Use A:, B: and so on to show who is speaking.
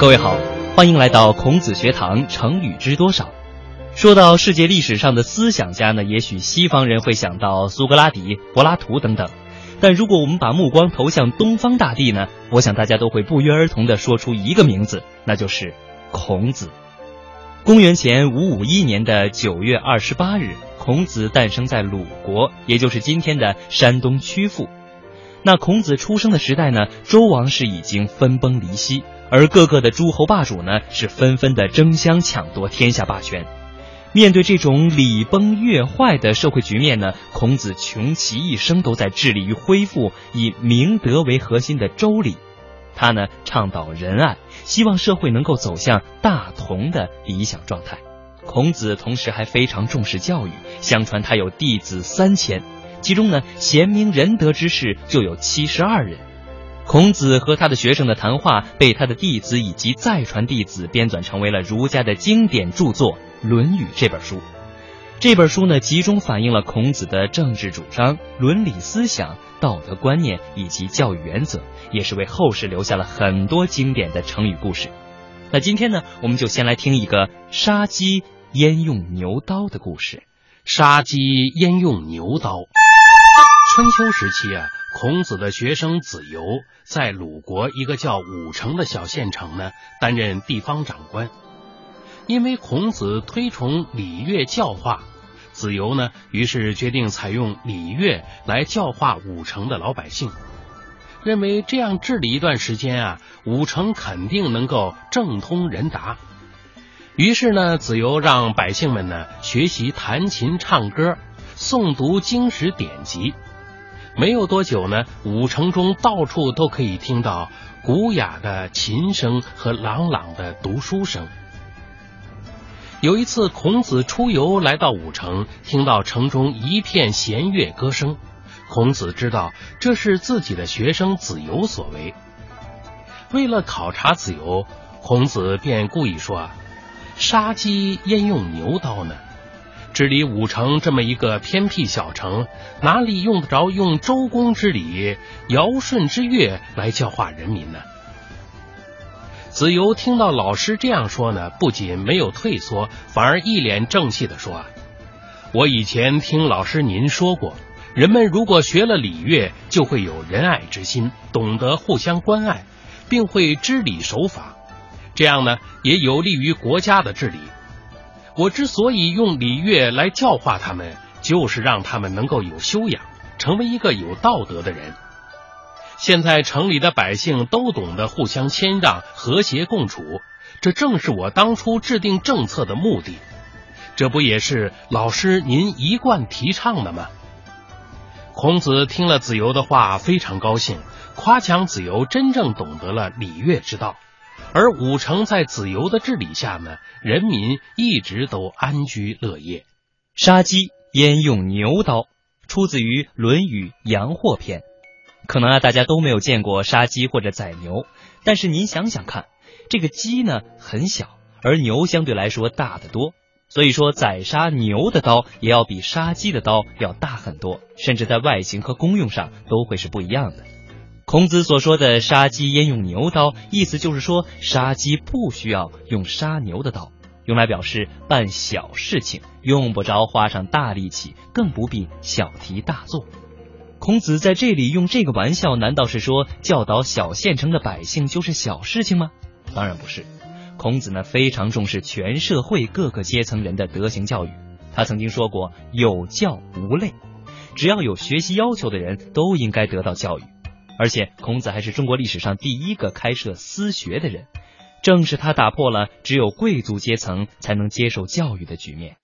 A: 各位好，欢迎来到孔子学堂。成语知多少？说到世界历史上的思想家呢，也许西方人会想到苏格拉底、柏拉图等等。但如果我们把目光投向东方大地呢，我想大家都会不约而同地说出一个名字，那就是孔子。公元前五五一年的九月二十八日，孔子诞生在鲁国，也就是今天的山东曲阜。那孔子出生的时代呢，周王室已经分崩离析，而各个的诸侯霸主呢，是纷纷的争相抢夺天下霸权。面对这种礼崩乐坏的社会局面呢，孔子穷其一生都在致力于恢复以明德为核心的周礼。他呢，倡导仁爱，希望社会能够走向大同的理想状态。孔子同时还非常重视教育，相传他有弟子三千。其中呢，贤明仁德之士就有七十二人。孔子和他的学生的谈话被他的弟子以及再传弟子编纂成为了儒家的经典著作《论语》这本书。这本书呢，集中反映了孔子的政治主张、伦理思想、道德观念以及教育原则，也是为后世留下了很多经典的成语故事。那今天呢，我们就先来听一个杀鸡焉用牛刀的故事。
B: 杀鸡焉用牛刀？春秋时期啊，孔子的学生子游在鲁国一个叫武城的小县城呢，担任地方长官。因为孔子推崇礼乐教化，子游呢，于是决定采用礼乐来教化武城的老百姓，认为这样治理一段时间啊，武城肯定能够政通人达。于是呢，子游让百姓们呢学习弹琴、唱歌、诵读经史典籍。没有多久呢，武城中到处都可以听到古雅的琴声和朗朗的读书声。有一次，孔子出游来到武城，听到城中一片弦乐歌声，孔子知道这是自己的学生子游所为。为了考察子游，孔子便故意说：“杀鸡焉用牛刀呢？”治理武城这么一个偏僻小城，哪里用得着用周公之礼、尧舜之乐来教化人民呢？子游听到老师这样说呢，不仅没有退缩，反而一脸正气的说：“啊我以前听老师您说过，人们如果学了礼乐，就会有仁爱之心，懂得互相关爱，并会知礼守法，这样呢，也有利于国家的治理。”我之所以用礼乐来教化他们，就是让他们能够有修养，成为一个有道德的人。现在城里的百姓都懂得互相谦让、和谐共处，这正是我当初制定政策的目的。这不也是老师您一贯提倡的吗？孔子听了子游的话，非常高兴，夸奖子游真正懂得了礼乐之道。而武城在子游的治理下呢，人民一直都安居乐业。
A: 杀鸡焉用牛刀？出自于《论语·阳货篇》。可能啊，大家都没有见过杀鸡或者宰牛，但是您想想看，这个鸡呢很小，而牛相对来说大得多，所以说宰杀牛的刀也要比杀鸡的刀要大很多，甚至在外形和功用上都会是不一样的。孔子所说的“杀鸡焉用牛刀”，意思就是说，杀鸡不需要用杀牛的刀，用来表示办小事情，用不着花上大力气，更不必小题大做。孔子在这里用这个玩笑，难道是说教导小县城的百姓就是小事情吗？当然不是。孔子呢，非常重视全社会各个阶层人的德行教育。他曾经说过：“有教无类，只要有学习要求的人，都应该得到教育。”而且，孔子还是中国历史上第一个开设私学的人，正是他打破了只有贵族阶层才能接受教育的局面。